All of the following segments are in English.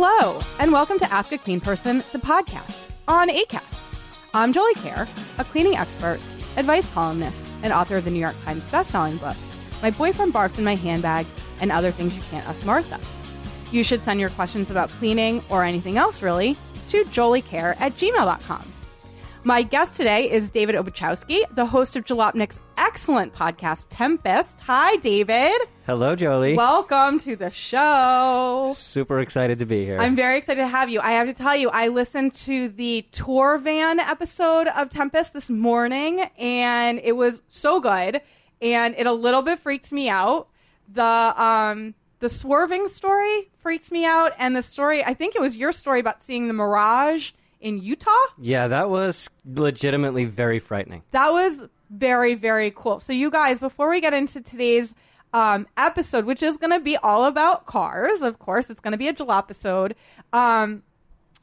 Hello, and welcome to Ask a Clean Person, the podcast on ACAST. I'm Jolie Kerr, a cleaning expert, advice columnist, and author of the New York Times bestselling book, My Boyfriend Barfed in My Handbag and Other Things You Can't Ask Martha. You should send your questions about cleaning or anything else, really, to joliekerr at gmail.com. My guest today is David Obuchowski, the host of Jalopnik's excellent podcast, Tempest. Hi, David. Hello, Jolie. Welcome to the show. Super excited to be here. I'm very excited to have you. I have to tell you, I listened to the tour van episode of Tempest this morning, and it was so good. And it a little bit freaks me out. The um the swerving story freaks me out, and the story I think it was your story about seeing the mirage in Utah. yeah, that was legitimately very frightening. That was very, very cool. So, you guys, before we get into today's um, episode, which is going to be all about cars, of course, it's going to be a Jalop episode. Um,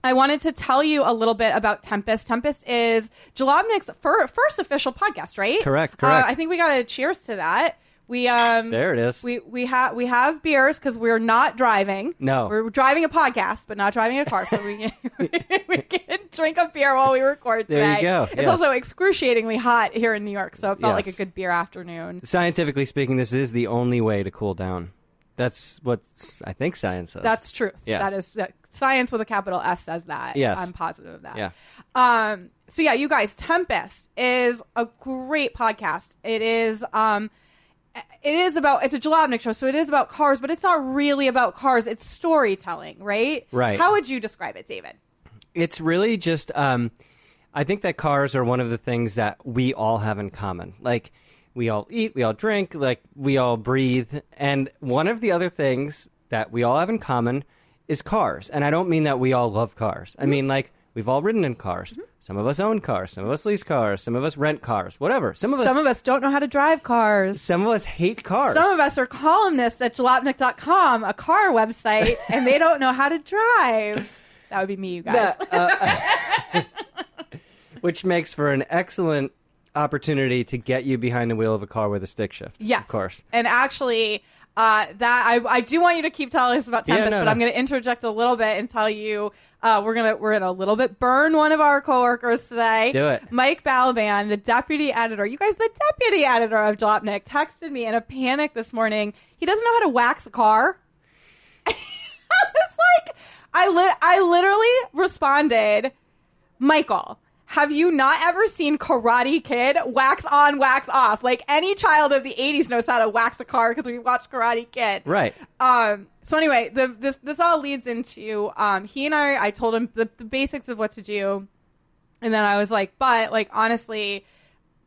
I wanted to tell you a little bit about Tempest. Tempest is Jalopnik's fir- first official podcast, right? Correct, correct. Uh, I think we got to cheers to that. We um There it is. We we have we have beers because we're not driving. No. we're driving a podcast, but not driving a car, so we can, we can drink a beer while we record There you today. go, It's yeah. also excruciatingly hot here in New York, so it felt like a good beer afternoon. Scientifically speaking, this is the only way to cool down. That's what I think science says. That's true. Yeah. That is that science with a capital S says that. Yes. I'm positive of that. Yeah. Um so yeah, you guys, Tempest is a great podcast. It is um it is about it's a Jalopnik show, so it is about cars, but it's not really about cars. It's storytelling, right? Right. How would you describe it, David? It's really just. Um, I think that cars are one of the things that we all have in common. Like we all eat, we all drink, like we all breathe, and one of the other things that we all have in common is cars. And I don't mean that we all love cars. I mean like we've all ridden in cars. Some of us own cars. Some of us lease cars. Some of us rent cars. Whatever. Some of us. Some of us don't know how to drive cars. some of us hate cars. Some of us are columnists at jalopnik.com, a car website, and they don't know how to drive. That would be me, you guys. uh, which makes for an excellent opportunity to get you behind the wheel of a car with a stick shift. Yes, of course. And actually, uh, that I, I do want you to keep telling us about Yeah, Tempest, no, but no. I'm going to interject a little bit and tell you uh, we're gonna we're gonna a little bit burn one of our coworkers today. Do it. Mike Balaban, the deputy editor. You guys, the deputy editor of Jalopnik, texted me in a panic this morning. He doesn't know how to wax a car. I was like, I lit, I literally responded, Michael. Have you not ever seen Karate Kid wax on, wax off? Like any child of the '80s knows how to wax a car because we watched Karate Kid. Right. Um. So anyway, the, this this all leads into um. He and I, I told him the, the basics of what to do, and then I was like, but like honestly,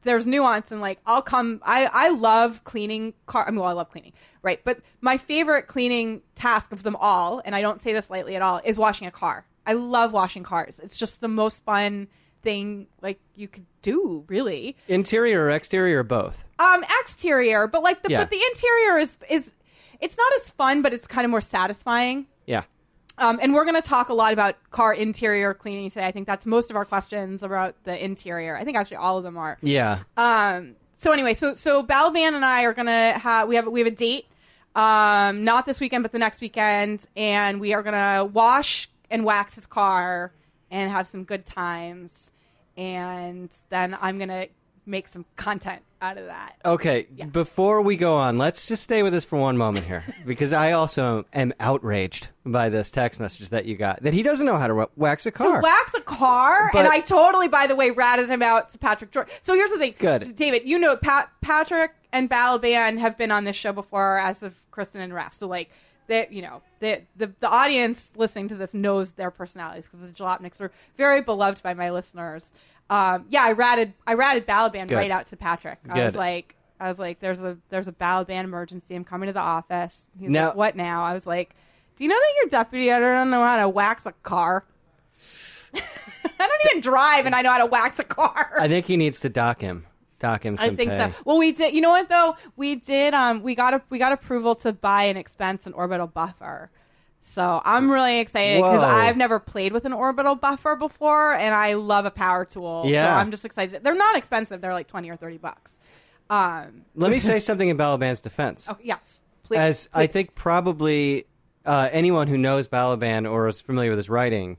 there's nuance and like I'll come. I I love cleaning car. I mean, well, I love cleaning, right? But my favorite cleaning task of them all, and I don't say this lightly at all, is washing a car. I love washing cars. It's just the most fun thing like you could do, really. Interior or exterior or both? Um, exterior, but like the Yeah. but the interior is is it's not as fun, but it's kind of more satisfying. Yeah. Um, and we're going to talk a lot about car interior cleaning today. I think that's most of our questions about the interior. I think actually all of them are. Yeah. Um, so anyway, so so Balaban and I are gonna have we have we have a date. Um, not this weekend, but the next weekend, and we are gonna wash and wax his car and have some good times. And then I'm gonna make some content out of that. Okay, before we go on, let's just stay with this for one moment here because I also am outraged by this text message that you got that he doesn't know how to wax a car. To wax a car, But- and I totally, by the way, ratted him out to Patrick George. So here's the thing, Good. David. You know, Pat, Patrick and Balaban have been on this show before, as of Kristen and Raf. So like, they, you know, the the the audience listening to this knows their personalities because the Jalopniks are very beloved by my listeners. um, yeah, I ratted I ratted Balaban Good. right out to Patrick. I was like, I was like, there's a there's a Balaban emergency. I'm coming to the office. He's Now- like, what now? I was like, do you know that your deputy I don't know how to wax a car? I don't even drive, and I know how to wax a car. I think he needs to dock him. Dock him some I think pay. so. Well, we did. You know what though? We did. Um, we got a we got approval to buy an expense an orbital buffer. So I'm really excited because I've never played with an orbital buffer before, and I love a power tool. So Yeah. I'm just excited. They're not expensive. They're like twenty or thirty bucks. Um. Let me say something in Balaban's defense. Oh yes. Please. As I think probably uh, anyone who knows Balaban or is familiar with his writing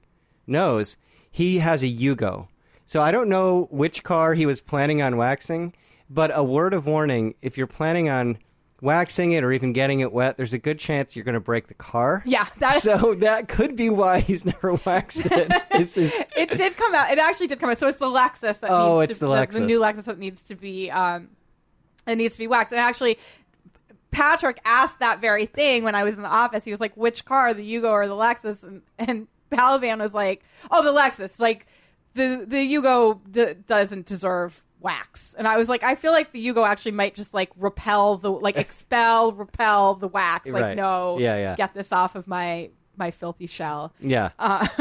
knows, he has a Yugo. So I don't know which car he was planning on waxing, but a word of warning: if you're planning on waxing it or even getting it wet, there's a good chance you're going to break the car. Yeah, that So that could be why he's never waxed it. Is it did come out. It actually did come out. So it's the Lexus that Oh, needs it's to, the the, Lexus. new Lexus that needs to be um, it needs to be waxed. And actually, Patrick asked that very thing when I was in the office. He was like, "Which car, the Yugo or the Lexus?" And and Balaban was like, "Oh, the Lexus. Like the the Yugo d- doesn't deserve." wax and i was like i feel like the yugo actually might just like repel the like expel repel the wax like Right. no Yeah, yeah. get this off of my my filthy shell yeah, uh,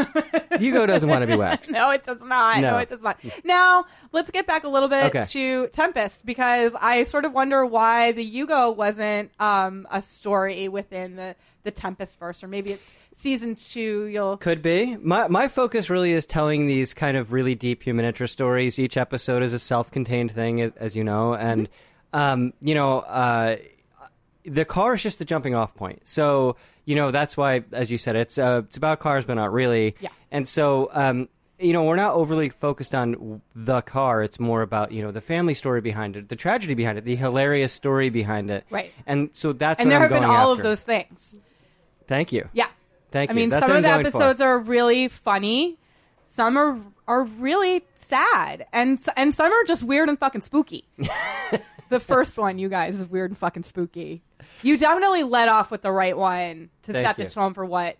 Yugo doesn't want to be waxed. no, it does not. No. No. it does not. Now, let's get back a little bit Okay. to Tempest because I sort of wonder why the Yugo wasn't um, a story within the, the Tempest verse, or maybe it's season two. You'll Could be. My my focus really is telling these kind of really deep human interest stories. Each episode is a self-contained thing, as, as you know, and um, you know, uh, the car is just the jumping off point. So you know that's why, as you said, it's uh, it's about cars, but not really. Yeah. And so um, you know, we're not overly focused on the car. It's more about you know the family story behind it, the tragedy behind it, the hilarious story behind it. Right. And so that's and there I'm have been all of those things. Thank you. Yeah. Thank I mean, That's some of the going for. episodes are really funny. Some are are really sad, and and some are just weird and fucking spooky. the first one, you guys, is weird and fucking spooky. You definitely led off with the right one to Thank set the you. tone for what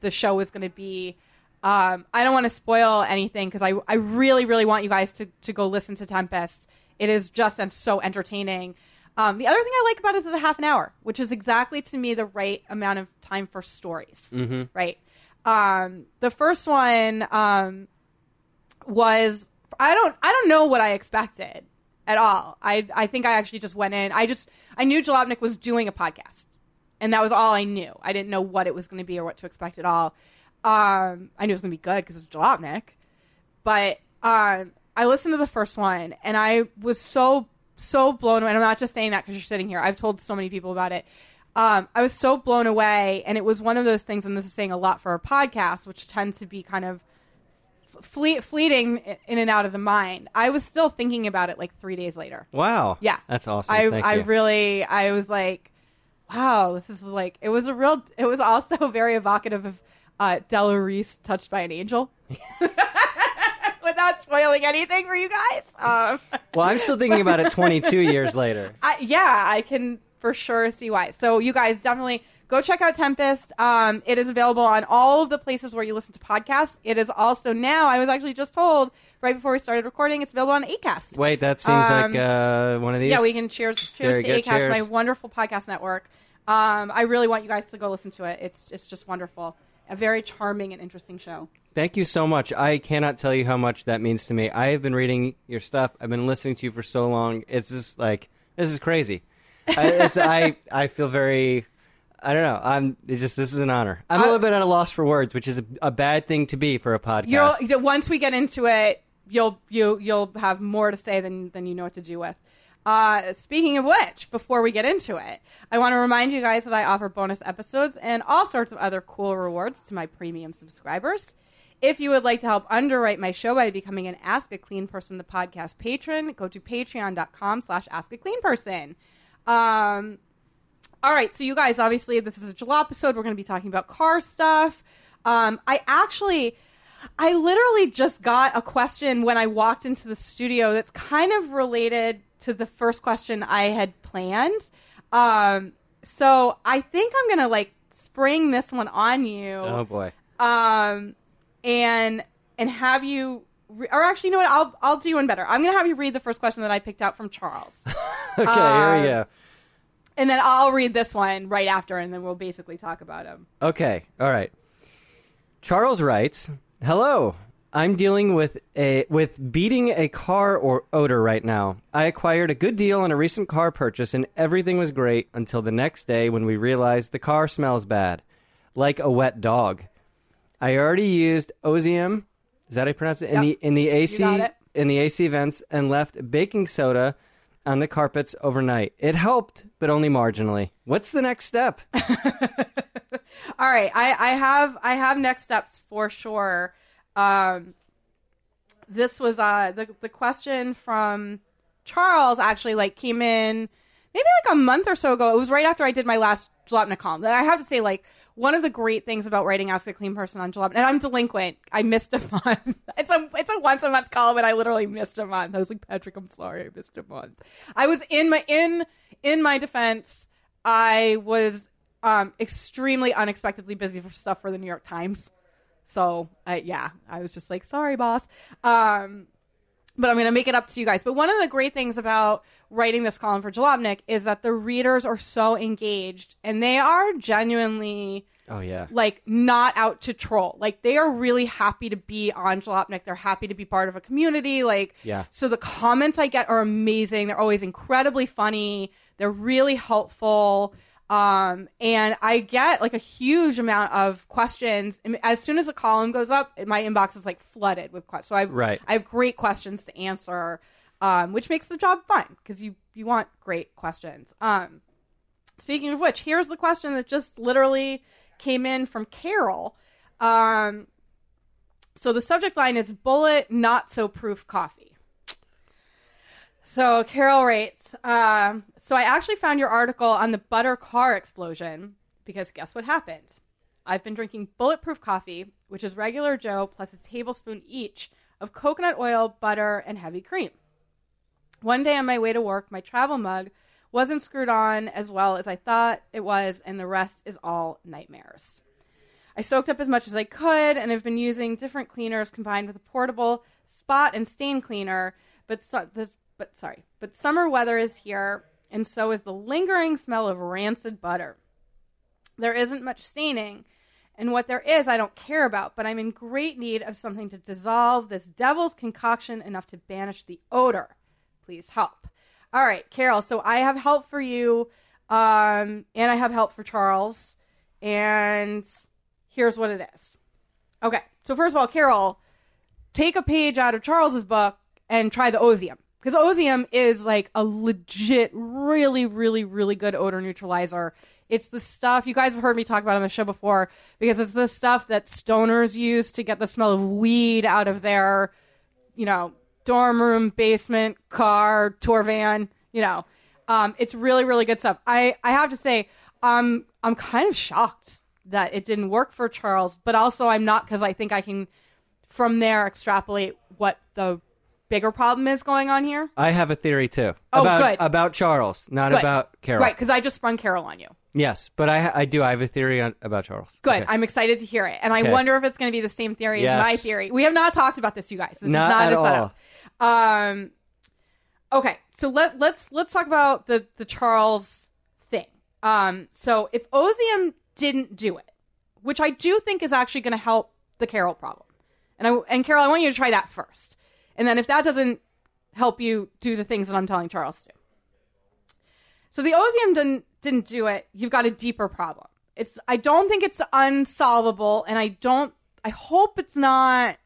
the show was going to be. Um, I don't want to spoil anything because I I really really want you guys to to go listen to Tempest. It is just and so entertaining. Um, the other thing I like about it is it's a half an hour, which is exactly to me the right amount of time for stories. Mm-hmm. Right. Um, the first one um, was I don't I don't know what I expected at all. I I think I actually just went in. I just I knew Jalopnik was doing a podcast, and that was all I knew. I didn't know what it was going to be or what to expect at all. Um, I knew it was going to be good because it's Jalopnik, but um, I listened to the first one and I was so so blown away. And I'm not just saying that because you're sitting here. I've told so many people about it. Um, I was so blown away, and it was one of those things. And this is saying a lot for a podcast, which tends to be kind of fleet, fleeting in and out of the mind. I was still thinking about it like three days later. Wow. Yeah, That's awesome. I Thank I you. really I was like, wow, this is like it was a real. It was also very evocative of uh, Della Reese touched by an angel. Without spoiling anything for you guys, um, Well, I'm still thinking about it 22 years later. I, yeah, I can for sure see why. So you guys definitely go check out Tempest. Um, it is available on all of the places where you listen to podcasts. It is also now. I was actually just told right before we started recording. It's available on Acast. Wait, that seems Um, like uh, one of these. Yeah, we can cheers cheers Very to good, Acast, cheers. my wonderful podcast network. Um, I really want you guys to go listen to it. It's it's just wonderful. A very charming and interesting show. Thank you so much. I cannot tell you how much that means to me. I have been reading your stuff. I've been listening to you for so long. It's just like this is crazy. I, it's, I I feel very. I don't know. I'm it's just this is an honor. I'm a little bit at a loss for words, which is a, a bad thing to be for a podcast. You'll once we get into it, you'll you you'll have more to say than than you know what to do with. Uh, speaking of which, before we get into it, I want to remind you guys that I offer bonus episodes and all sorts of other cool rewards to my premium subscribers. If you would like to help underwrite my show by becoming an Ask a Clean Person the podcast patron, go to patreon.com slash ask a clean person. Um, all right, so you guys, obviously, this is a Jalop episode. We're going to be talking about car stuff. Um, I actually, I literally just got a question when I walked into the studio that's kind of related to the first question I had planned. Um, so I think I'm going to like spring this one on you oh boy. um, and and have you re- or actually, you know what? I'll I'll do one better. I'm gonna have you read the first question that I picked out from Charles, Okay, Uh, here we go. And then I'll read this one right after, and then we'll basically talk about him. Okay, all right. Charles writes, "Hello. I'm dealing with a with beating a car or odor right now. I acquired a good deal on a recent car purchase and everything was great until the next day when we realized the car smells bad, like a wet dog. I already used Ozium, is that how you pronounce it? In Yep. the in the AC in the AC vents and left baking soda on the carpets overnight. It helped, but only marginally. What's the next step? All right, I, I have I have next steps for sure. Um, this was uh the the question from Charles actually like came in maybe like a month or so ago. It was right after I did my last Jalopnik column. I have to say like one of the great things about writing Ask a Clean Person on Jalopnik, and I'm delinquent. I missed a month. it's a it's a once a month column, and I literally missed a month. I was like Patrick, I'm sorry, I missed a month. I was in my in in my defense. I was um, extremely unexpectedly busy for stuff for the New York Times. So uh, yeah, I was just like, sorry, boss. Um, but I'm going to make it up to you guys. But one of the great things about writing this column for Jalopnik is that the readers are so engaged and they are genuinely Oh yeah. like not out to troll. Like they are really happy to be on Jalopnik. They're happy to be part of a community. Like Yeah. So the comments I get are amazing. They're always incredibly funny. They're really helpful. Um, and I get like a huge amount of questions. As soon as the column goes up, my inbox is like flooded with questions. So I Right. I have great questions to answer, um, which makes the job fun because you you want great questions. Um, Speaking of which, here's the question that just literally came in from Carol. Um, so the subject line is bullet not so proof coffee. So Carol writes, um, so I actually found your article on the butter car explosion because guess what happened? I've been drinking bulletproof coffee, which is regular Joe plus a tablespoon each of coconut oil, butter, and heavy cream. One day on my way to work, my travel mug wasn't screwed on as well as I thought it was, and the rest is all nightmares. I soaked up as much as I could and have been using different cleaners combined with a portable spot and stain cleaner, but so, this but sorry, but summer weather is here and so is the lingering smell of rancid butter. There isn't much staining, and what there is I don't care about, but I'm in great need of something to dissolve this devil's concoction enough to banish the odor. Please help. All right, Carol, so I have help for you um and I have help for Charles and here's what it is. Okay, so first of all, Carol, take a page out of Charles's book and try the Ozium. Because Ozium is like a legit, really, really, really good odor neutralizer. It's the stuff you guys have heard me talk about on the show before because it's the stuff that stoners use to get the smell of weed out of their, you know, dorm room, basement, car, tour van, you know. Um, it's really, really good stuff. I, I have to say, um, I'm kind of shocked that it didn't work for Charles, but also I'm not because I think I can from there extrapolate what the bigger problem is going on here. I have a theory too. Oh, about, good. About Charles, not Good. about Carol. Right, because I just sprung Carol on you. Yes, but I I do. I have a theory on, about Charles. Good. Okay. I'm excited to hear it. And I Okay. wonder if it's going to be the same theory Yes. as my theory. We have not talked about this, you guys. This Not is not at a setup. Um, okay, so let, let's let's talk about the the Charles thing. Um, so if Ozium didn't do it, which I do think is actually going to help the Carol problem, and I and Carol, I want you to try that first, and then if that doesn't help you do the things that I'm telling Charles to do. So the Ozium didn't didn't do it. You've got a deeper problem. It's I don't think it's unsolvable, and I don't. I hope it's not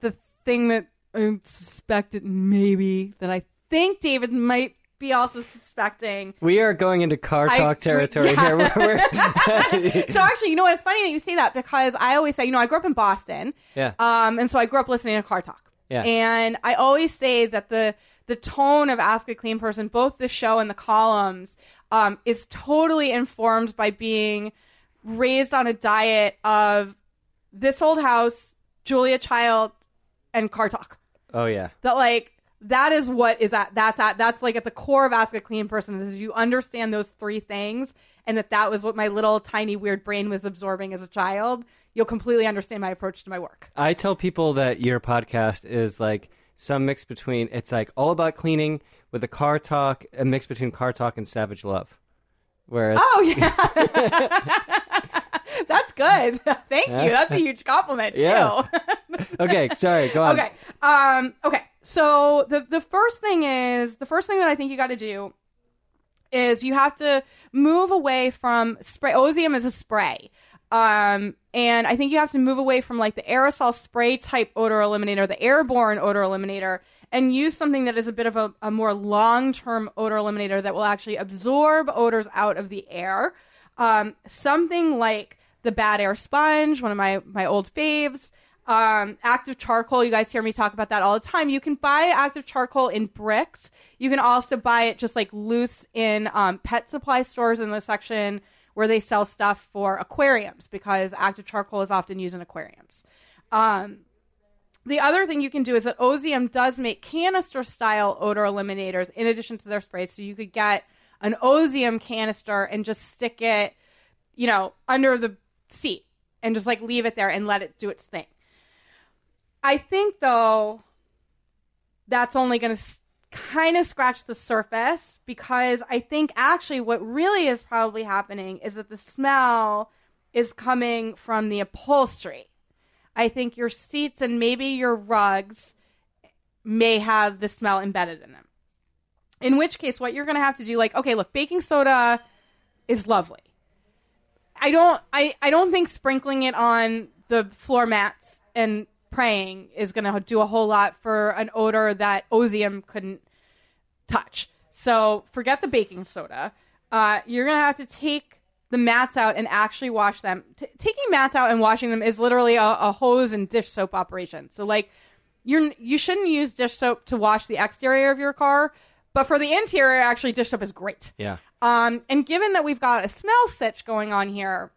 the thing that I suspected maybe that I think David might be also suspecting. we are going into car I- talk territory yeah. here. Where we're, so actually, you know, it's funny that you say that because I always say, you know, I grew up in Boston, yeah. um, and so I grew up listening to car talk. Yeah. And I always say that the the tone of Ask a Clean Person, both the show and the columns, um, is totally informed by being raised on a diet of this old house, Julia Child, and car talk. oh yeah. That like that is what is at that's at that's like at the core of ask a clean person is you understand those three things and that that was what my little tiny weird brain was absorbing as a child you'll completely understand my approach to my work I tell people that your podcast is like some mix between it's like all about cleaning with a car talk, a mix between car talk and savage love. Where it's, oh yeah that's good thank you that's a huge compliment Yeah. okay, sorry, go on. Okay. Um, okay. So the the first thing is the first thing that I think you got to do is you have to move away from spray. Ozium is a spray. Um, and I think you have to move away from like the aerosol spray type odor eliminator, the airborne odor eliminator, and use something that is a bit of a, a more long term odor eliminator that will actually absorb odors out of the air. Um, something like the bad air sponge, one of my, my old faves. Um, active charcoal, you guys hear me talk about that all the time. You can buy active charcoal in bricks. You can also buy it just like loose in um, pet supply stores in the section where they sell stuff for aquariums because active charcoal is often used in aquariums. Um, the other thing you can do is that Ozium does make canister style odor eliminators in addition to their sprays. So you could get an Ozium canister and just stick it, you know, under the seat and just like leave it there and let it do its thing. I think though that's only going to s- kind of scratch the surface because I think actually what really is probably happening is that the smell is coming from the upholstery. I think your seats and maybe your rugs may have the smell embedded in them. In which case, what you're going to have to do, like, okay, look, baking soda is lovely. I don't, I, I don't think sprinkling it on the floor mats and praying is going to do a whole lot for an odor that Ozium couldn't touch. So forget the baking soda. Uh, you're going to have to take the mats out and actually wash them. T- taking mats out and washing them is literally a, a hose and dish soap operation. So like you're you shouldn't use dish soap to wash the exterior of your car, but for the interior, actually dish soap is great. Yeah. Um, and given that we've got a smell sitch going on here,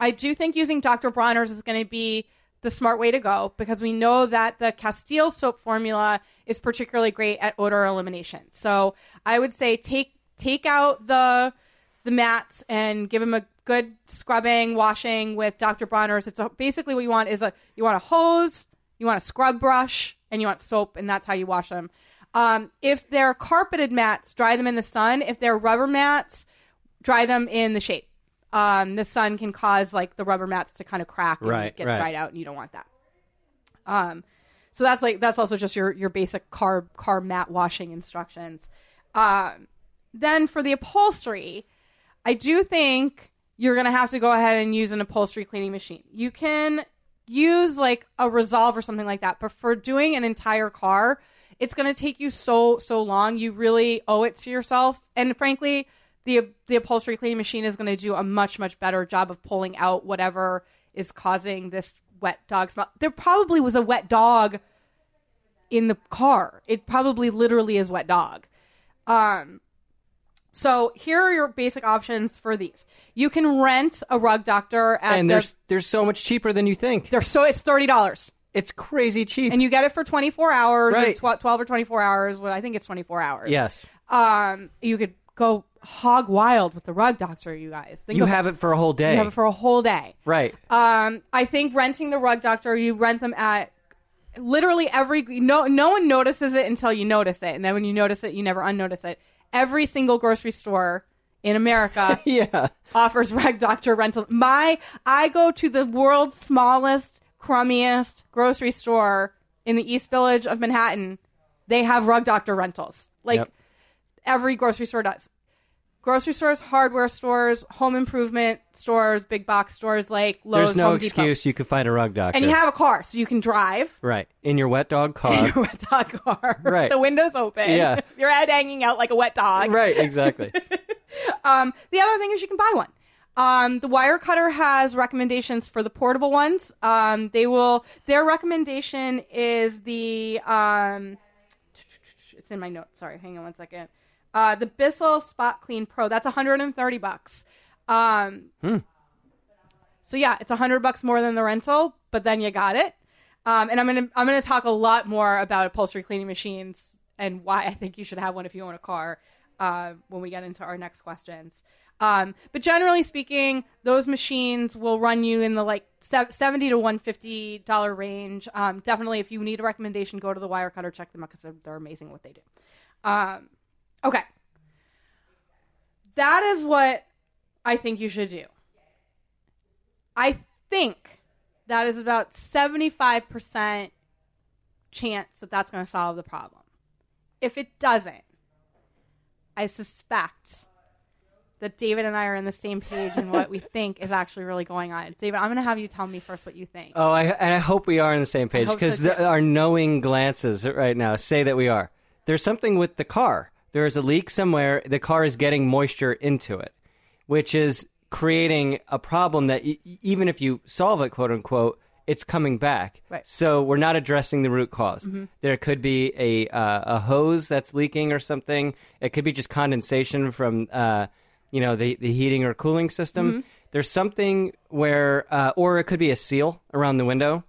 I do think using Dr. Bronner's is going to be the smart way to go because we know that the Castile soap formula is particularly great at odor elimination. So I would say take take out the the mats and give them a good scrubbing, washing with Dr. Bronner's. It's a, basically what you want is a you want a hose, you want a scrub brush, and you want soap, and that's how you wash them. Um, if they're carpeted mats, dry them in the sun. If they're rubber mats, dry them in the shade. Um, the sun can cause like the rubber mats to kind of crack and Right, get right. dried out, and you don't want that. Um, so that's like that's also just your your basic car car mat washing instructions. Um, then for the upholstery, I do think you're gonna have to go ahead and use an upholstery cleaning machine. You can use like a Resolve or something like that, but for doing an entire car, it's gonna take you so so long. You really owe it to yourself, and frankly, the the upholstery cleaning machine is gonna do a much much better job of pulling out whatever is causing this wet dog smell. There probably was a wet dog in the car. It probably literally is wet dog. Um, so here are your basic options for these. You can rent a rug doctor at And the, there's there's so much cheaper than you think. they're so it's thirty dollars, It's crazy cheap. and you get it for twenty four hours, Right. or tw- twelve or twenty four hours. Well, I think it's twenty four hours. yes. Um, you could go hog wild with the rug doctor, you guys. Think You of- have it for a whole day. you have it for a whole day. right. Um, I think renting the rug doctor, you rent them at literally every no no one notices it until you notice it, and then when you notice it, you never unnotice it. Every single grocery store in America yeah. offers rug doctor rental. My I go to the world's smallest, crummiest grocery store in the East Village of Manhattan. They have rug doctor rentals. Like Yep. every grocery store does. Grocery stores, hardware stores, home improvement stores, big box stores like Lowe's, There's no Home Depot. excuse you could find a rug doctor. And you have a car, so you can drive right in your wet dog car. your wet dog car. Right. The windows open. Yeah. Your head hanging out like a wet dog. right. Exactly. Um, the other thing is you can buy one. Um, the wire cutter has recommendations for the portable ones. Um, they will. Their recommendation is the. Um, it's in my notes. Sorry, hang on one second. Uh, the Bissell Spot Clean Pro. That's 130 bucks. Um, So yeah, it's 100 bucks more than the rental, but then you got it. Um, and I'm gonna I'm gonna talk a lot more about upholstery cleaning machines and why I think you should have one if you own a car uh, when we get into our next questions. Um, but generally speaking, those machines will run you in the like seventy to one fifty dollar range. Um, definitely, if you need a recommendation, go to the Wirecutter, check them out because they're, they're amazing what they do. Um, okay, that is what I think you should do. I think that is about 75% chance that that's going to solve the problem. If it doesn't, I suspect that David and I are on the same page in what we think is actually really going on. David, I'm going to have you tell me first what you think. Oh, I, and I hope we are on the same page because so our knowing glances right now say that we are. There's something with the car. There is a leak somewhere. The car is getting moisture into it, which is creating a problem that y- even if you solve it, quote unquote, it's coming back. Right. So we're not addressing the root because mm-hmm. There could be a uh, a hose that's leaking or something. It could be just condensation from uh, you know the the heating or cooling system. Mm-hmm. There's something where, uh, or it could be a seal around the window.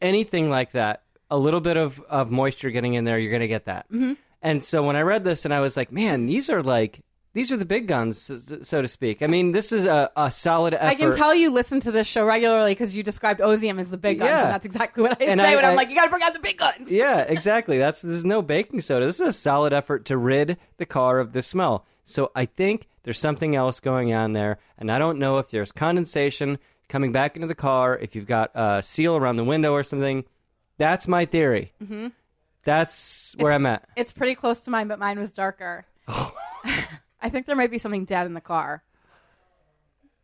Anything like that. A little bit of, of moisture getting in there, you're going to get that. Mm-hmm. And so when I read this, and I was like, man, these are like these are the big guns, so to speak. I mean, this is a, a solid effort. I can tell you listen to this show regularly because you described Ozium as the big guns, yeah. and that's exactly what I and say I, when I, I'm like, you got to bring out the big guns. Yeah, exactly. That's there's no baking soda. This is a solid effort to rid the car of the smell. So I think there's something else going on there, and I don't know if there's condensation coming back into the car, if you've got a seal around the window or something. That's my theory. Mm-hmm. That's where it's, I'm at. It's pretty close to mine, but mine was darker. I think there might be something dead in the car.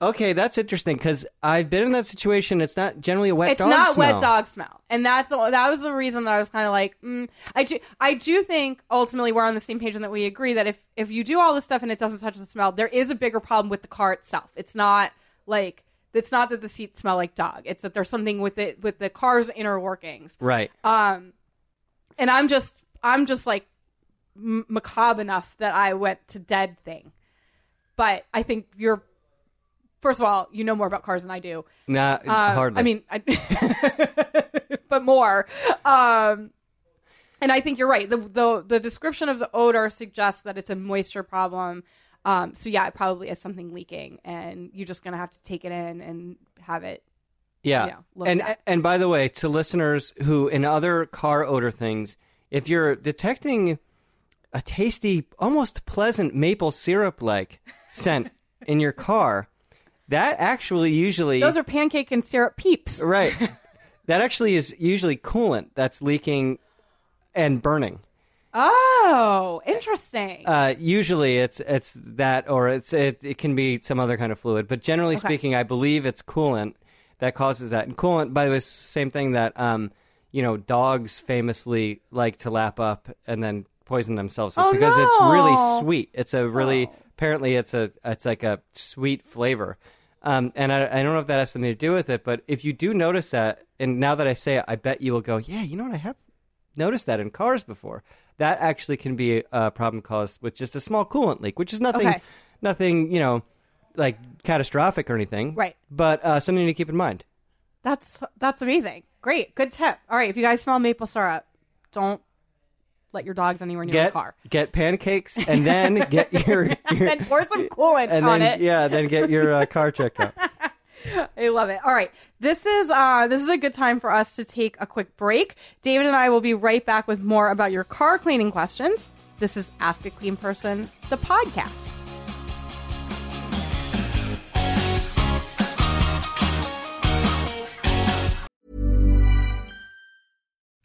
Okay, that's interesting because I've been in that situation. It's not generally a wet it's dog not smell. wet dog smell, and that's the, that was the reason that I was kind of like, mm, I do I do think ultimately we're on the same page and that we agree that if if you do all this stuff and it doesn't touch the smell, there is a bigger problem with the car itself. It's not like it's not that the seats smell like dog. It's that there's something with it with the car's inner workings. Right. Um, and I'm just I'm just like m- macabre enough that I went to dead thing. But I think you're first of all, you know more about cars than I do. Nah, uh, hardly. I mean, I, but more. Um, and I think you're right. The, the the description of the odor suggests that it's a moisture problem. Um, so yeah, it probably is something leaking, and you're just gonna have to take it in and have it. Yeah, know, and at. and by the way, to listeners who in other car odor things, if you're detecting a tasty, almost pleasant maple syrup like scent in your car. That actually usually those are pancake and syrup peeps, right? that actually is usually coolant that's leaking and burning. Oh, interesting. Uh, usually it's it's that or it's it, it can be some other kind of fluid, but generally okay. speaking, I believe it's coolant that causes that. And coolant, by the way, same thing that um, you know dogs famously like to lap up and then poison themselves with oh, because no. it's really sweet. It's a really oh. apparently it's a it's like a sweet flavor. Um, and I, I don't know if that has something to do with it, but if you do notice that, and now that I say it, I bet you will go, yeah, you know what, I have noticed that in cars before. That actually can be a problem caused with just a small coolant leak, which is nothing, okay. nothing, you know, like catastrophic or anything. Right. But uh, something to keep in mind. That's that's amazing. Great, good tip. All right, if you guys smell maple syrup, don't let your dogs anywhere near get, the car. Get pancakes and then get your, your and pour some coolant and on then, it. Yeah, then get your uh, car checked out. I love it. All right, this is uh, this is a good time for us to take a quick break. David and I will be right back with more about your car cleaning questions. This is Ask a Clean Person, the podcast.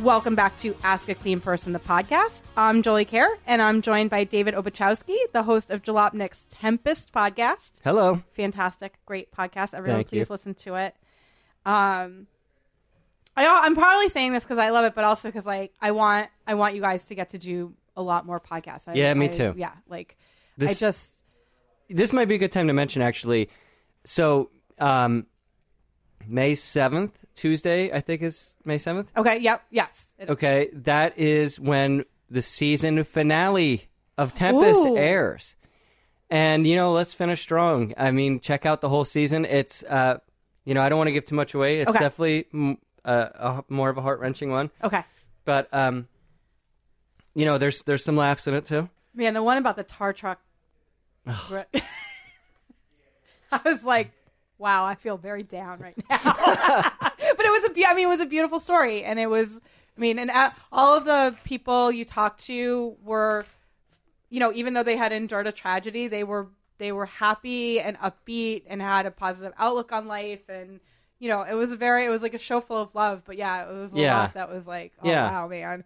Welcome back to Ask a Clean Person, the podcast. I'm Jolie Kerr, and I'm joined by David Obuchowski, the host of Jalopnik's Tempest podcast. Hello. Fantastic, great podcast. Everyone, Thank please you. listen to it. Um, I, I'm probably saying this because I love it, but also because like I want I want you guys to get to do a lot more podcasts. I, Yeah, me I- too. Yeah, like This- I just This might be a good time to mention actually. So, um, May 7th, Tuesday, I think is May 7th. okay. Yep. Yes. It- Okay, that is when the season finale of Tempest Ooh. airs. And you know, let's finish strong. I mean, check out the whole season. It's uh, you know, I don't want to give too much away. It's Okay. definitely mm, a, a more of a heart wrenching one. Okay. But um, you know, there's there's some laughs in it too. Man, the one about the tar truck. I was like, wow, I feel very down right now. it was a, be- I mean, it was a beautiful story, and it was, I mean, and uh, all of the people you talked to were, you know, even though they had endured a tragedy, they were they were happy and upbeat and had a positive outlook on life, and you know, it was a very, it was like a show full of love. But yeah, it was a Yeah. lot that was like, oh Yeah. wow, man.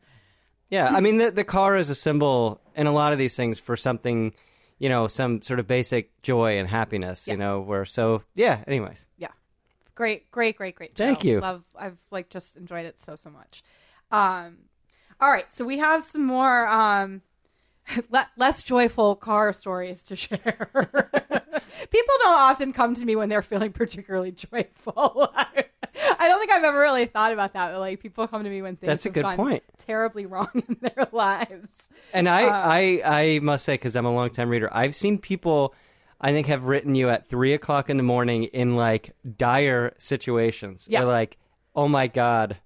Yeah, I mean the the car is a symbol in a lot of these things for something, you know, some sort of basic joy and happiness. You know, where so yeah. Anyways, yeah great great great great show. Thank you. love i've like just enjoyed it so so much um all right so we have some more um le- less joyful car stories to share people don't often come to me when they're feeling particularly joyful i don't think i've ever really thought about that but like people come to me when things That's a have good gone point. terribly wrong in their lives And I, Uh, I, I must say, because I'm a longtime reader, I've seen people, I think, have written you at three o'clock in the morning in like dire situations. Yeah. They're like, oh my god,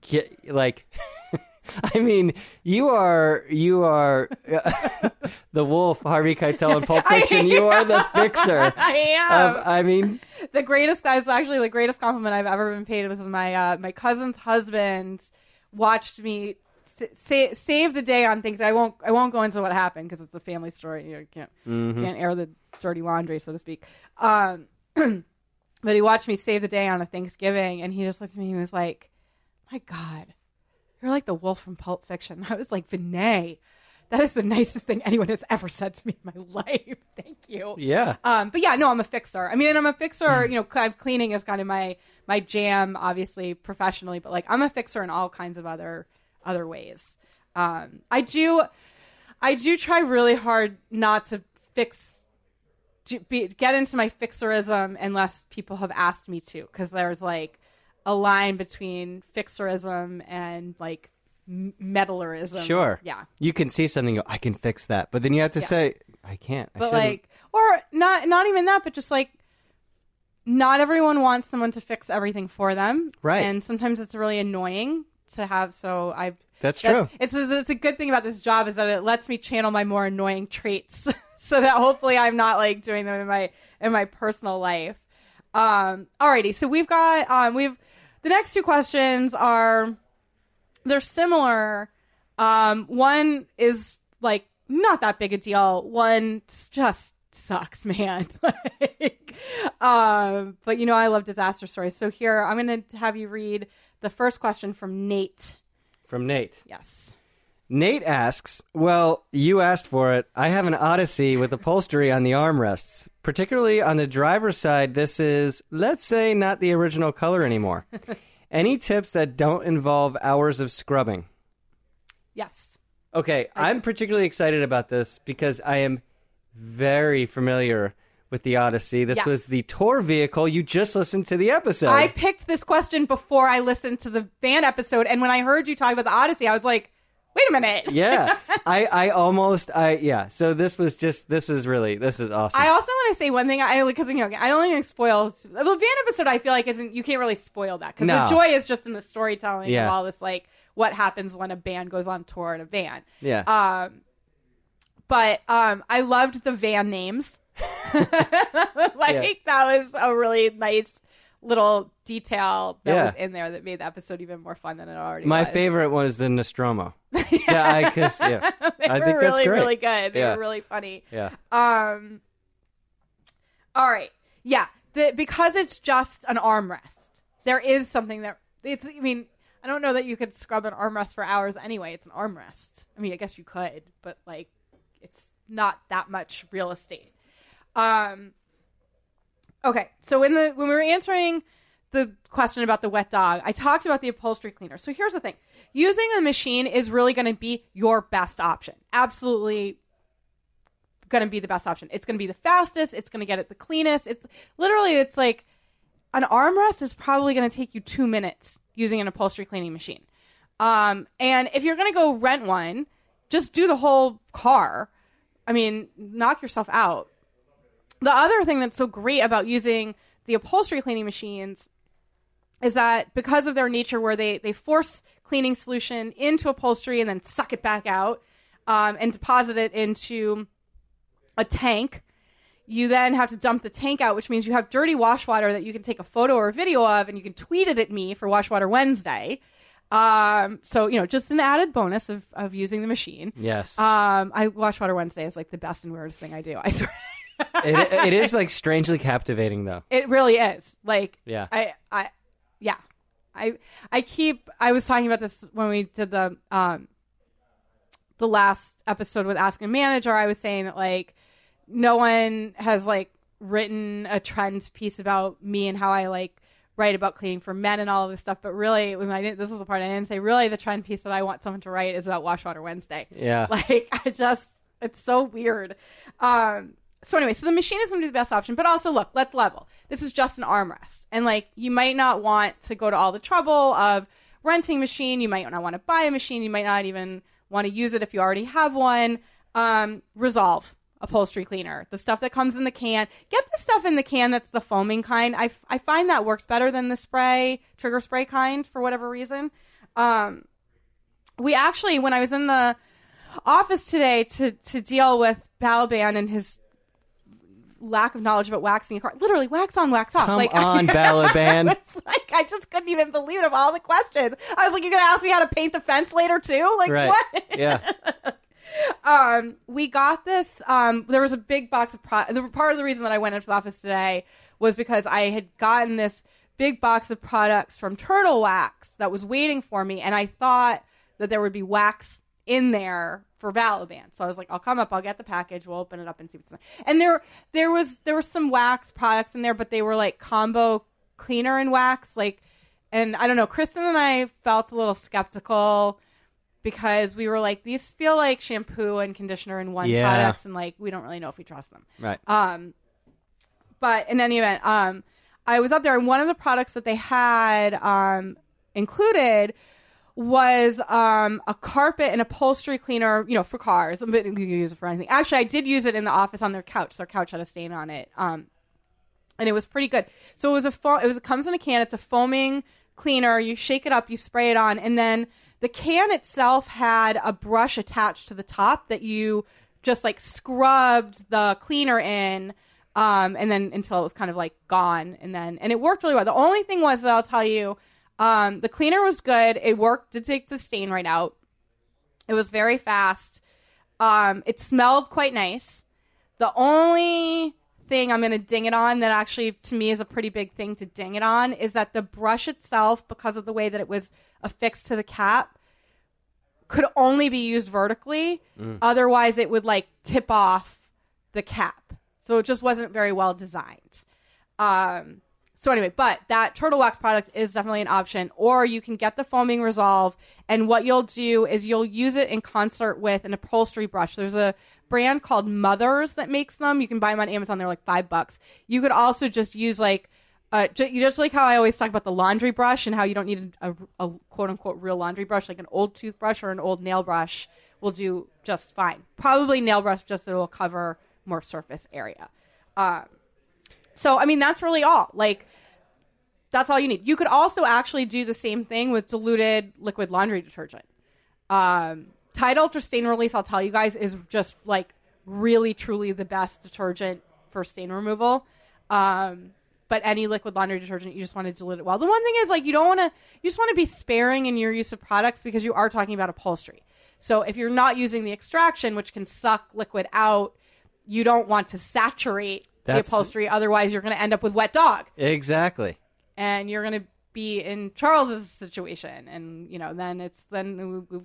Get, like, I mean, you are, you are the wolf, Harvey Keitel in Pulp Fiction. You are the fixer. i am Of, I mean, the greatest guys actually the greatest compliment I've ever been paid was my uh, my cousin's husband watched me sa- sa- save the day on things. I won't I won't go into what happened because it's a family story. You can't can't air the dirty laundry, so to speak. Um, but he watched me save the day on a Thanksgiving, and he just looked at me and he was like, "My God, you're like the wolf from Pulp Fiction." I was like, "Vinay." That is the nicest thing anyone has ever said to me in my life. Thank you. yeah. Um, but yeah, no, I'm a fixer. I mean, and I'm a fixer. You know, cl- cleaning is kind of my my jam, obviously professionally, but like I'm a fixer in all kinds of other other ways. Um, I do, I do try really hard not to fix, to be, get into my fixerism unless people have asked me to, because there's like a line between fixerism and like meddlerism. Sure. Yeah. You can see something, I can fix that. But then you have to Yeah. say, I can't. But shouldn't." like or not not even that but just like not everyone wants someone to fix everything for them Right. and sometimes it's really annoying to have so i've That's true. it's a, it's a good thing about this job is that it lets me channel my more annoying traits so that hopefully i'm not like doing them in my in my personal life um alrighty so we've got um we've the next two questions are they're similar. Um, one is like not that big a deal. One just sucks, man. like, um, but you know, I love disaster stories. So here, I'm going to have you read the first question from Nate. From Nate. Yes. Nate asks, Well, you asked for it. I have an Odyssey with upholstery on the armrests. Particularly on the driver's side, this is, let's say, not the original color anymore. Any tips that don't involve hours of scrubbing? Yes. Okay, I'm particularly excited about this because I am very familiar with the Odyssey. This Yes. was the tour vehicle. You just listened to the episode. I picked this question before I listened to the van episode, and when I heard you talk about the Odyssey, I was like, "Wait a minute." yeah, I, I almost, I yeah. So this was just, this is really, this is awesome. I also want to say one thing. I because you know I don't think it spoils the van episode. I feel like isn't you can't really spoil that because No. the joy is just in the storytelling Yeah. of all this like what happens when a band goes on tour in a van. yeah, Um, but um, I loved the van names. like Yeah. that was a really nice little detail that Yeah. was in there that made the episode even more fun than it already was. My was. favorite one is the Nostromo. yeah, I guess, yeah, they I were think that's really great. really good. They Yeah. were really funny. yeah. Um. All right. Yeah. The, because it's just an armrest, there is something that it's. I mean, I don't know that you could scrub an armrest for hours anyway. It's an armrest. I mean, I guess you could, but like, it's not that much real estate. Um. Okay, so when the when we were answering the question about the wet dog, I talked about the upholstery cleaner. So here's the thing: using a machine is really going to be your best option. Absolutely going to be the best option. It's going to be the fastest. It's going to get it the cleanest. It's literally, it's like an armrest is probably going to take you two minutes using an upholstery cleaning machine. Um, and if you're going to go rent one, just do the whole car. I mean, knock yourself out. The other thing that's so great about using the upholstery cleaning machines is that because of their nature, where they, they force cleaning solution into upholstery and then suck it back out um, and deposit it into a tank. You then have to dump the tank out, which means you have dirty wash water that you can take a photo or a video of and you can tweet it at me for Wash Water Wednesday. Um, so, you know, just an added bonus of, of using the machine. Yes. Um, I Wash Water Wednesday is like the best and weirdest thing I do. I swear. It, it is like strangely captivating though. It really is. Like, Yeah. I, I, yeah, I, I keep. I was talking about this when we did the, um, the last episode with Ask a Manager. I was saying that like, no one has like written a trend piece about me and how I like write about cleaning for men and all of this stuff. But really, when I didn't, this is the part I didn't say. Really, the trend piece that I want someone to write is about Wash Water Wednesday. Yeah. Like I just, it's so weird. Um, so anyway, so the machine is going to be the best option, but also look, let's level. This is just an armrest, and like you might not want to go to all the trouble of renting a machine. You might not want to buy a machine. You might not even want to use it if you already have one. Um, Resolve upholstery cleaner, the stuff that comes in the can. Get the stuff in the can that's the foaming kind. I, I find that works better than the spray trigger spray kind for whatever reason. Um, we actually, when I was in the office today to to deal with Ballaban and his lack of knowledge about waxing a car, literally wax on, wax off. Come like on, I, Ballaban. It's like I just couldn't even believe it of all the questions. I was like, "You're gonna ask me how to paint the fence later too? Like Right. what?" Yeah. um, we got this. Um, there was a big box of pro- the part of the reason that I went into the office today was because I had gotten this big box of products from Turtle Wax that was waiting for me, and I thought that there would be wax in there for Ballaban. So I was like, I'll come up, I'll get the package, we'll open it up and see what's in there. And there, there was there was some wax products in there, but they were like combo cleaner and wax, like. And I don't know, Kristen and I felt a little skeptical because we were like, these feel like shampoo and conditioner in one Yeah. products, and like we don't really know if we trust them. Right. Um, but in any event, um, I was up there, and one of the products that they had um, included was um, a carpet and upholstery cleaner, you know, for cars. But you can use it for anything. Actually, I did use it in the office on their couch. Their couch had a stain on it, um, and it was pretty good. So it was a fo- it was it comes in a can. It's a foaming cleaner. You shake it up, you spray it on, and then the can itself had a brush attached to the top that you just like scrubbed the cleaner in um, and then until it was kind of like gone and then and it worked really well the only thing was that i'll tell you um, the cleaner was good it worked to take the stain right out it was very fast um, it smelled quite nice the only thing i'm going to ding it on that actually to me is a pretty big thing to ding it on is that the brush itself because of the way that it was affixed to the cap could only be used vertically. Otherwise, it would like tip off the cap. So it just wasn't very well designed. Um, so anyway, but that turtle wax product is definitely an option. Or you can get the foaming resolve, and what you'll do is you'll use it in concert with an upholstery brush. There's a brand called Mothers that makes them. You can buy them on Amazon. They're like five bucks. You could also just use like uh, just like how I always talk about the laundry brush and how you don't need a, a quote unquote real laundry brush, like an old toothbrush or an old nail brush will do just fine. Probably nail brush, just it will cover more surface area. Um, so, I mean, that's really all. Like, that's all you need. You could also actually do the same thing with diluted liquid laundry detergent. Um, Tide Ultra Stain Release, I'll tell you guys, is just like really, truly the best detergent for stain removal. Um, but any liquid laundry detergent, you just want to dilute it well. The one thing is, like, you don't want to, you just want to be sparing in your use of products because you are talking about upholstery. So if you're not using the extraction, which can suck liquid out, you don't want to saturate That's- the upholstery. Otherwise, you're going to end up with wet dog Exactly. And you're going to be in Charles's situation, and you know, then it's then the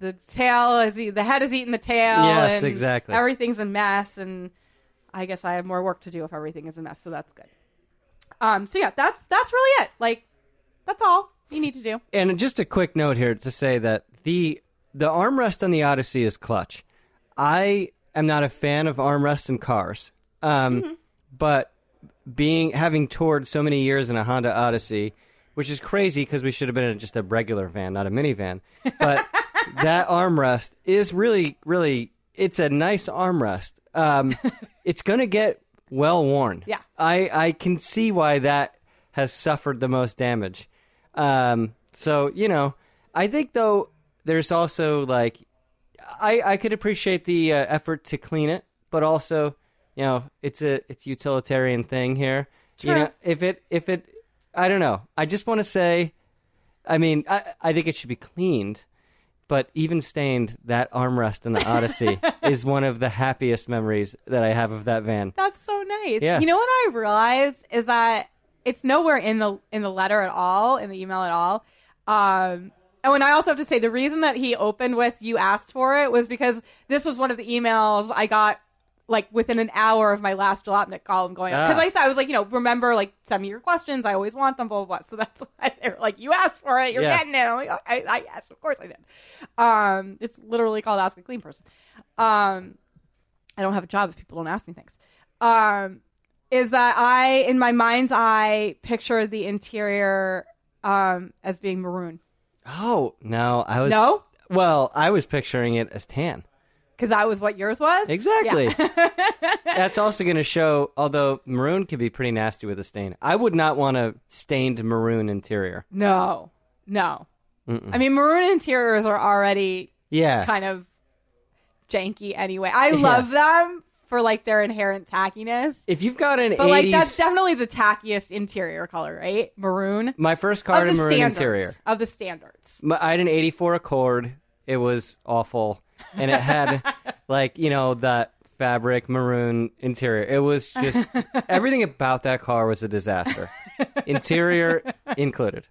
the tail is the head is eating the tail. Yes, and exactly. Everything's a mess, and I guess I have more work to do if everything is a mess. So that's good. Um. So yeah, that's that's really it. Like, that's all you need to do. And just a quick note here to say that the the armrest on the Odyssey is clutch. I am not a fan of armrests in cars, um, but being having toured so many years in a Honda Odyssey, which is crazy because we should have been in just a regular van, not a minivan. But that armrest is really, really, it's a nice armrest. Um, it's going to get well worn. Yeah. I I can see why that has suffered the most damage. Um, so you know, I think though there's also like I I could appreciate the uh, effort to clean it, but also you know it's a it's utilitarian thing here. You know, if it if it I don't know. I just want to say, I mean, I I think it should be cleaned. But even stained, that armrest in the Odyssey is one of the happiest memories that I have of that van. That's so nice. Yeah. You know what I realized is that it's nowhere in the in the letter at all, in the email at all. Um and when I also have to say the reason that he opened with you asked for it was because this was one of the emails I got like within an hour of my last Jalopnik column going up. Because Ah. I said I was like, you know, remember like send me your questions. I always want them, blah blah blah. So that's why they were like, You asked for it, you're Yeah. getting it. I'm like, okay, I yes, of course I did. Um it's literally called Ask a Clean Person. Um I don't have a job if people don't ask me things. Um, is that I, in my mind's eye, picture the interior um, as being maroon. Oh no, I was No, Well, I was picturing it as tan. Because that was what yours was. Exactly. Yeah. That's also going to show, although maroon can be pretty nasty with a stain. I would not want a stained maroon interior. no, no. I mean, maroon interiors are already Yeah. kind of janky anyway. I love them for like their inherent tackiness. if you've got an But 80s. like that's definitely the tackiest interior color, right? Maroon. my first car the maroon standards. interior. Of the standards. My- I had an 84 Accord. It was awful. And it had, like, you know, that fabric maroon interior. It was just, everything about that car was a disaster. Interior included.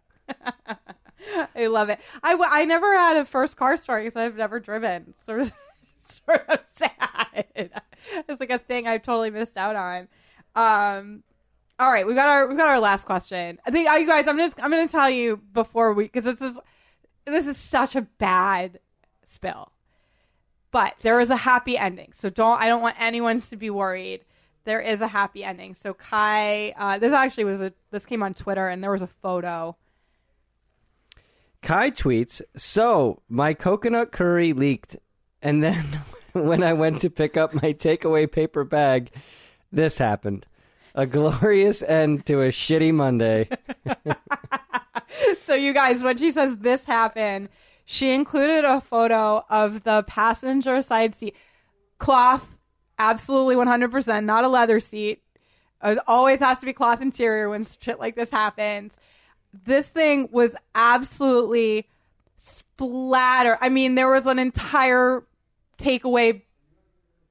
I love it. I, w- I never had a first car story because I've never driven. It's Sort of, sort of sad. It's like a thing I totally missed out on. Um, all right, we got our we got our last question. I think uh, you guys. I'm just I'm going to tell you before we because this is this is such a bad spill, but there is a happy ending. So don't I don't want anyone to be worried. There is a happy ending. So Kai, uh, this actually was a this came on Twitter and there was a photo. Kai tweets, so my coconut curry leaked. And then when I went to pick up my takeaway paper bag, this happened. A glorious end to a shitty Monday. So you guys, when she says this happened, she included a photo of the passenger side seat cloth, absolutely 100%, not a leather seat. It always has to be cloth interior when shit like this happens. This thing was absolutely splatter. I mean, there was an entire takeaway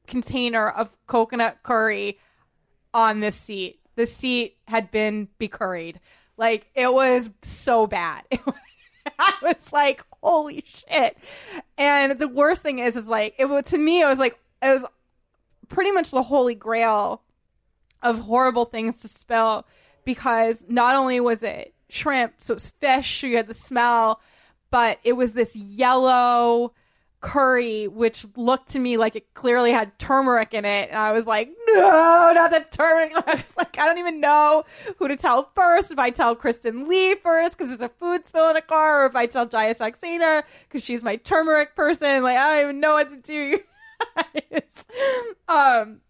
container of coconut curry on this seat. The seat had been becurried. Like it was so bad. Was, I was like, holy shit. And the worst thing is, is like, it to me, it was like, it was pretty much the holy grail of horrible things to spill because not only was it shrimp, so it was fish, you had the smell, but it was this yellow curry, which looked to me like it clearly had turmeric in it. And I was like, no, not the turmeric. I was like, I don't even know who to tell first. If I tell Kristen Lee first because it's a food spill in a car, or if I tell Jaya Saxena because she's my turmeric person. Like, I don't even know what to do. um,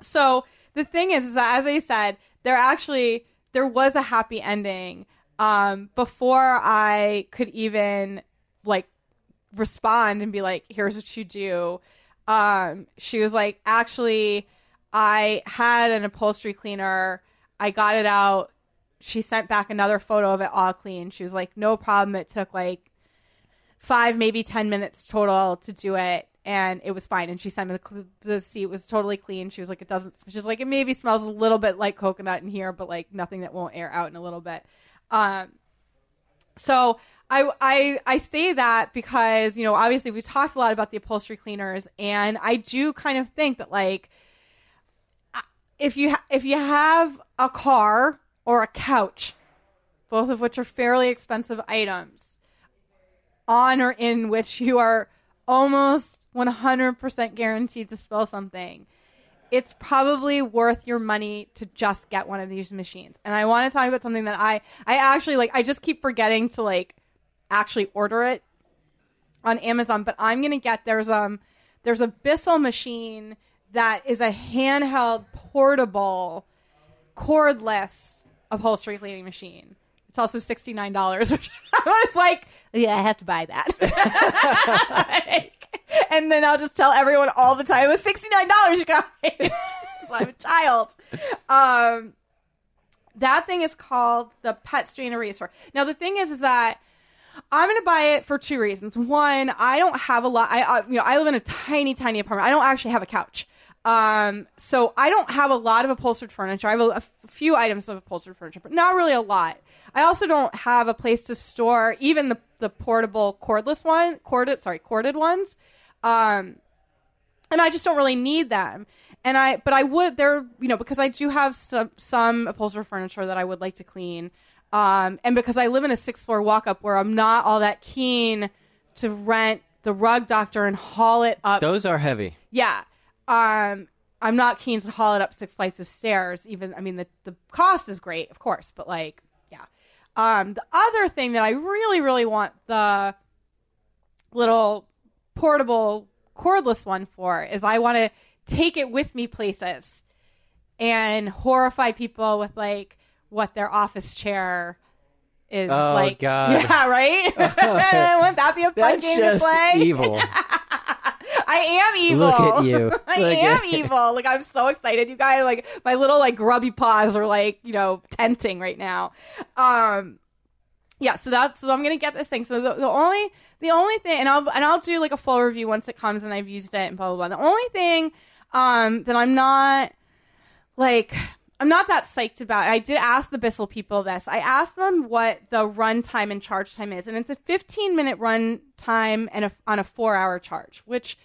so the thing is, is that as I said, there actually there was a happy ending um, before I could even like respond and be like, "Here's what you do." Um, she was like, "Actually, I had an upholstery cleaner. I got it out. She sent back another photo of it all clean. She was like, "No problem. It took like five, maybe 10 minutes total to do it. And it was fine. And she sent me the, the seat was totally clean. She was like, it doesn't, she's like, it maybe smells a little bit like coconut in here, but like nothing that won't air out in a little bit. Um, so I, I I say that because you know obviously we talked a lot about the upholstery cleaners, and I do kind of think that like if you ha- if you have a car or a couch, both of which are fairly expensive items, on or in which you are almost 100% guaranteed to spill something, it's probably worth your money to just get one of these machines. And I want to talk about something that I I actually like I just keep forgetting to like actually order it on Amazon, but I'm going to get there's um there's a Bissell machine that is a handheld portable cordless upholstery cleaning machine. It's also sixty nine dollars, which I was like, yeah, I have to buy that. and then I'll just tell everyone all the time it was sixty nine dollars, you guys. I'm a child. Um, that thing is called the Pet Stain Eraser. Now the thing is, is that I'm going to buy it for two reasons. One, I don't have a lot. I, I you know I live in a tiny, tiny apartment. I don't actually have a couch. Um, so I don't have a lot of upholstered furniture. I have a, a few items of upholstered furniture, but not really a lot. I also don't have a place to store even the, the portable cordless one, corded, sorry, corded ones. Um, and I just don't really need them. And I, but I would there, you know, because I do have some some upholstered furniture that I would like to clean. Um, and because I live in a six floor walk up where I'm not all that keen to rent the rug doctor and haul it up. Those are heavy. Yeah. Um, I'm not keen to haul it up six flights of stairs. Even, I mean, the, the cost is great, of course, but like. Um, the other thing that I really, really want the little portable cordless one for is I want to take it with me places and horrify people with like what their office chair is Oh, like. God. Yeah, right? Wouldn't that be a fun That's game to play? evil. I am evil. Look at you. I Look am evil. Like I'm so excited. You guys like my little like grubby paws are like, you know, tenting right now. Um yeah, so that's so I'm gonna get this thing. So the, the only the only thing and I'll and I'll do like a full review once it comes and I've used it and blah blah blah. The only thing um that I'm not like I'm not that psyched about. I did ask the Bissell people this. I asked them what the run time and charge time is, and it's a 15 minute run time and a, on a four hour charge, which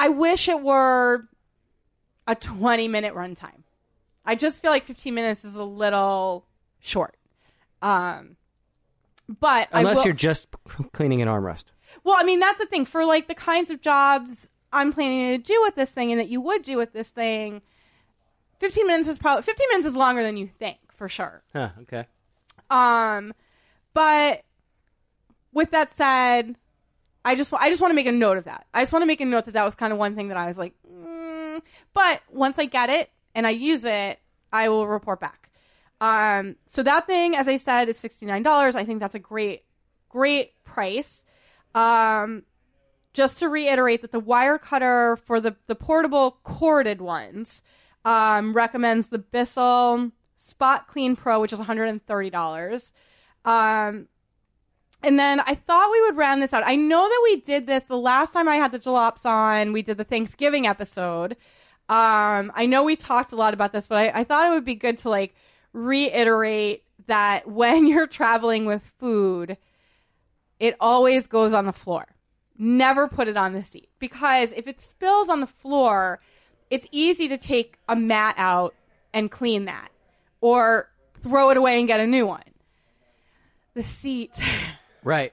I wish it were a 20 minute runtime. I just feel like 15 minutes is a little short. Um, but I Unless will- you're just cleaning an armrest. well, I mean, that's the thing. For like the kinds of jobs I'm planning to do with this thing and that you would do with this thing, 15 minutes is probably 15 minutes is longer than you think, for sure. Huh, okay. Um, but with that said, I just I just want to make a note of that. I just want to make a note that that was kind of one thing that I was like, mm. but once I get it and I use it, I will report back. Um, so that thing, as I said, is sixty nine dollars. I think that's a great, great price. Um, just to reiterate that the wire cutter for the the portable corded ones um, recommends the Bissell Spot Clean Pro, which is one hundred and thirty dollars. Um, and then I thought we would round this out. I know that we did this the last time I had the Jalops on. We did the Thanksgiving episode. Um, I know we talked a lot about this, but I, I thought it would be good to like reiterate that when you're traveling with food, it always goes on the floor. Never put it on the seat because if it spills on the floor, it's easy to take a mat out and clean that or throw it away and get a new one. The seat, Right.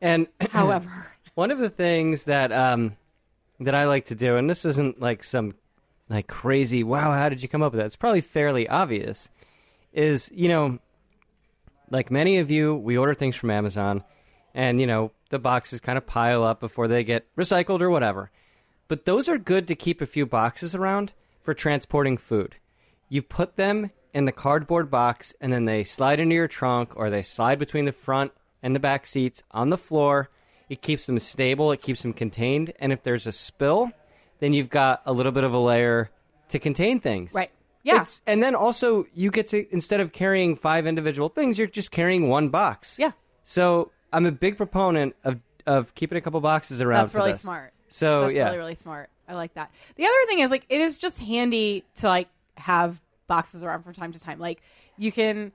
And however, one of the things that um that I like to do, and this isn't like some like crazy, wow, how did you come up with that? It's probably fairly obvious. Is, you know, like many of you, we order things from Amazon and, you know, the boxes kind of pile up before they get recycled or whatever. But those are good to keep a few boxes around for transporting food. You put them in the cardboard box and then they slide into your trunk or they slide between the front and the back seats on the floor. It keeps them stable, it keeps them contained, and if there's a spill, then you've got a little bit of a layer to contain things. right? Yeah, It's- and then also you get to instead of carrying five individual things, you're just carrying one box. Yeah. So I'm a big proponent of of keeping a couple boxes around. that's really this. smart. So that's yeah, really really smart. I like that. The other thing is like it is just handy to like have boxes around from time to time. Like you can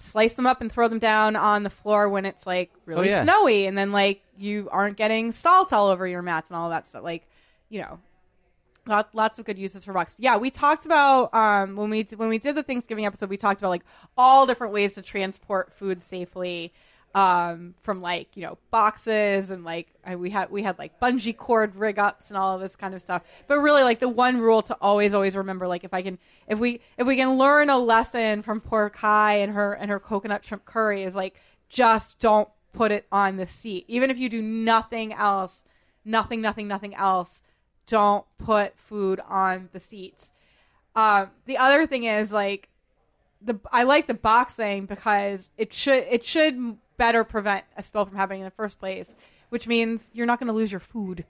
slice them up and throw them down on the floor when it's like really Oh, yeah. snowy, and then like you aren't getting salt all over your mats and all that stuff. Like, you know, lot, lots of good uses for bucks. Yeah, we talked about um, when we when we did the Thanksgiving episode. We talked about like all different ways to transport food safely, um, from like you know boxes and like I, we had we had like bungee cord rig ups and all of this kind of stuff. But really, like the one rule to always always remember, like if I can if we if we can learn a lesson from poor Kai and her and her coconut shrimp curry is like just don't put it on the seat, even if you do nothing else, nothing nothing nothing else don't put food on the seats. Um, the other thing is like the I like the boxing because it should it should better prevent a spill from happening in the first place, which means you're not going to lose your food.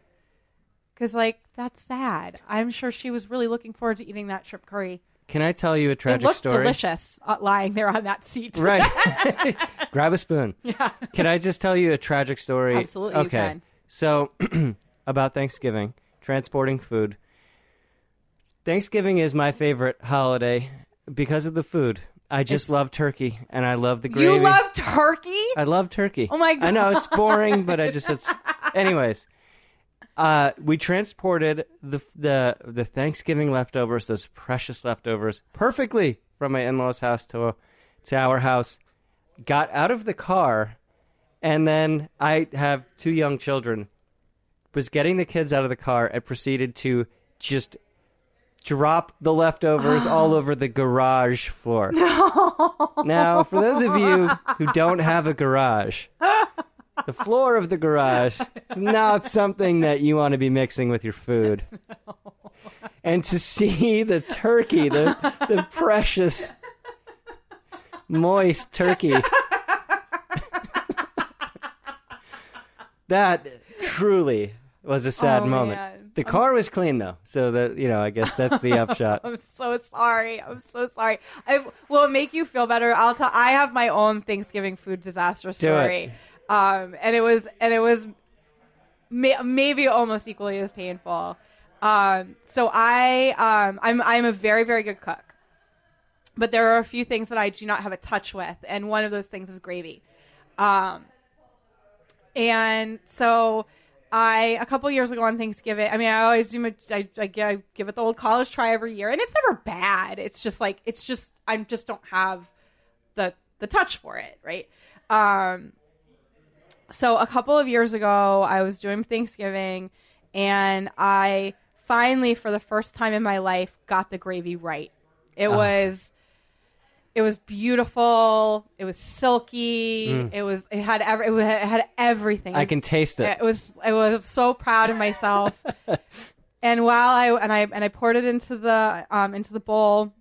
Because like that's sad. I'm sure she was really looking forward to eating that shrimp curry. Can I tell you a It tragic looks story? delicious uh, lying there on that seat. Right. Grab a spoon. yeah. Can I just tell you a tragic story? Absolutely, you Okay. can. So, about Thanksgiving, transporting food. Thanksgiving is my favorite holiday because of the food. I just love turkey and I love the gravy. You love turkey? I love turkey. Oh my god! I know it's boring, but I just it's. Anyways, uh, we transported the the the Thanksgiving leftovers, those precious leftovers, perfectly from my in-laws' house to to our house. Got out of the car, and then I have two young children. Was getting the kids out of the car and proceeded to just drop the leftovers all over the garage floor. Now, for those of you who don't have a garage, the floor of the garage is not something that you want to be mixing with your food. And to see the turkey, the, the precious, moist turkey, that truly was a sad Oh, moment. man. The car was clean though, so that you know, I guess that's the upshot. I'm so sorry. I'm so sorry. I will make you feel better. I'll tell. I have my own Thanksgiving food disaster story, um, and it was and it was may, maybe almost equally as painful. Um, so I um, I'm I'm a very very good cook, but there are a few things that I do not have a touch with, and one of those things is gravy. Um, and so I a couple years ago on Thanksgiving, I mean, I always do. I, I, I give it the old college try every year, and it's never bad. It's just like it's just I just don't have the the touch for it, right? Um, so a couple of years ago, I was doing Thanksgiving, and I finally, for the first time in my life, got the gravy right. It was it was beautiful. It was silky. It was it had every, it had- everything. It I can taste it. it was I was so proud of myself. and while I and I and I poured it into the um into the bowl,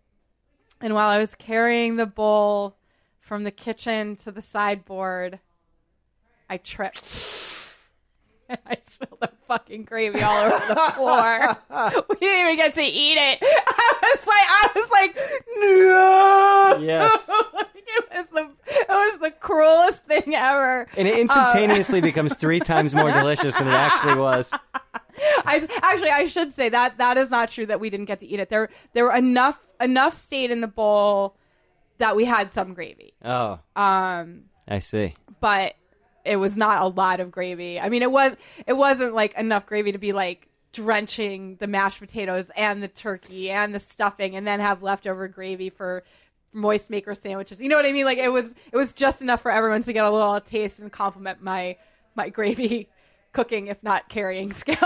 and while I was carrying the bowl from the kitchen to the sideboard, I tripped. And I spilled the fucking gravy all over the floor. we didn't even get to eat it. I was like, I was like, no. Yes. it was the it was the cruelest thing ever. And it instantaneously becomes three times more delicious than it actually was. I actually I should say that that is not true that we didn't get to eat it. There there were enough enough stayed in the bowl that we had some gravy. Oh, Um I see. but it was not a lot of gravy. I mean it was it wasn't like enough gravy to be like drenching the mashed potatoes and the turkey and the stuffing and then have leftover gravy for moist maker sandwiches. You know what I mean? Like it was it was just enough for everyone to get a little taste and compliment my my gravy cooking if not carrying skills.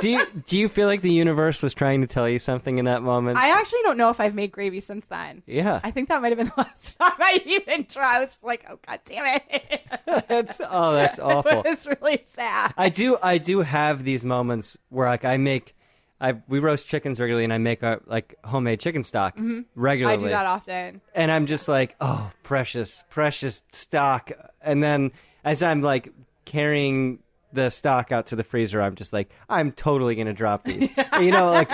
Do you do you feel like the universe was trying to tell you something in that moment? I actually don't know if I've made gravy since then. yeah, I think that might have been the last time I even tried. I was like, oh god damn it. that's oh, that's awful. It's really sad. I do I do have these moments where like I make I we roast chickens regularly and I make our like homemade chicken stock regularly. Mm-hmm. I do that often. and I'm just like, oh, precious, precious stock. And then as I'm like carrying the stock out to the freezer, I'm just like, I'm totally gonna drop these, you know, like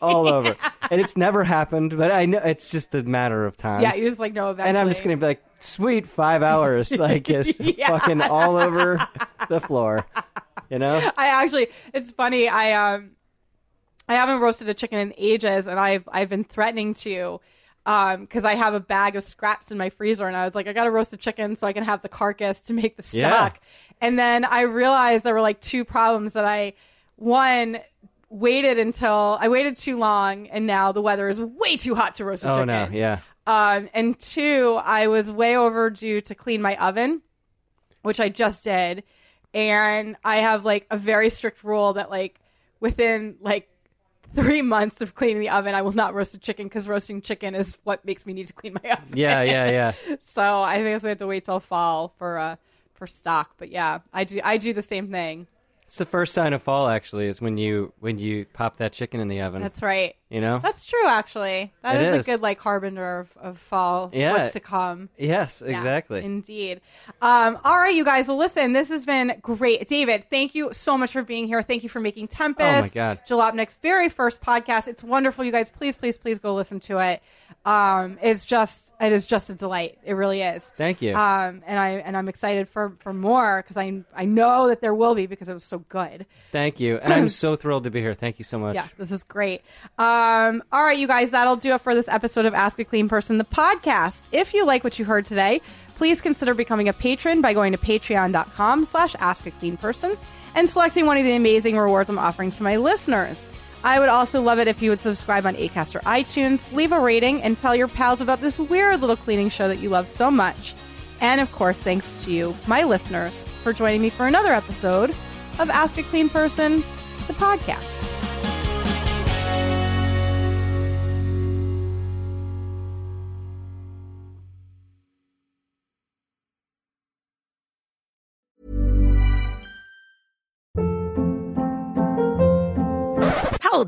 all over. And it's never happened, but I know it's just a matter of time. Yeah, you're just like no, eventually. and I'm just gonna be like, sweet, five hours, like just Yeah. fucking all over the floor, you know. I actually, it's funny. I um, I haven't roasted a chicken in ages, and I've I've been threatening to. Because I have a bag of scraps in my freezer, and I was like, I got to roast a chicken so I can have the carcass to make the stock. Yeah. And then I realized there were like two problems that I one waited until I waited too long, and now the weather is way too hot to roast a Oh chicken. no, yeah. Um, and two, I was way overdue to clean my oven, which I just did. And I have like a very strict rule that like within like three months of cleaning the oven, I will not roast a chicken because roasting chicken is what makes me need to clean my oven. Yeah, yeah, yeah. So I think I have to wait till fall for uh for stock. But yeah, I do I do the same thing. It's the first sign of fall actually is when you when you pop that chicken in the oven. That's right. You know? That's true. Actually, that is, is. a good like harbinger of, of fall. Yeah. what's to come. yes, Yeah, exactly. indeed. Um, all right, you guys. Well, listen, this has been great. David, thank you so much for being here. Thank you for making Tempest. Oh, my God. Jalopnik's very first podcast. It's wonderful. You guys, please, please, please go listen to it. Um, it's just, it is just a delight. It really is. Thank you. Um, and I and I'm excited for for more because I I know that there will be because it was so good. Thank you. And I'm so thrilled to be here. Thank you so much. Yeah, this is great. Um, all right, you guys, that'll do it for this episode of Ask a Clean Person, the podcast. If you like what you heard today, please consider becoming a patron by going to patreon.com slash ask a clean person and selecting one of the amazing rewards I'm offering to my listeners. I would also love it if you would subscribe on Acast or iTunes, leave a rating, and tell your pals about this weird little cleaning show that you love so much. And of course, thanks to you, my listeners, for joining me for another episode of Ask a Clean Person, the podcast.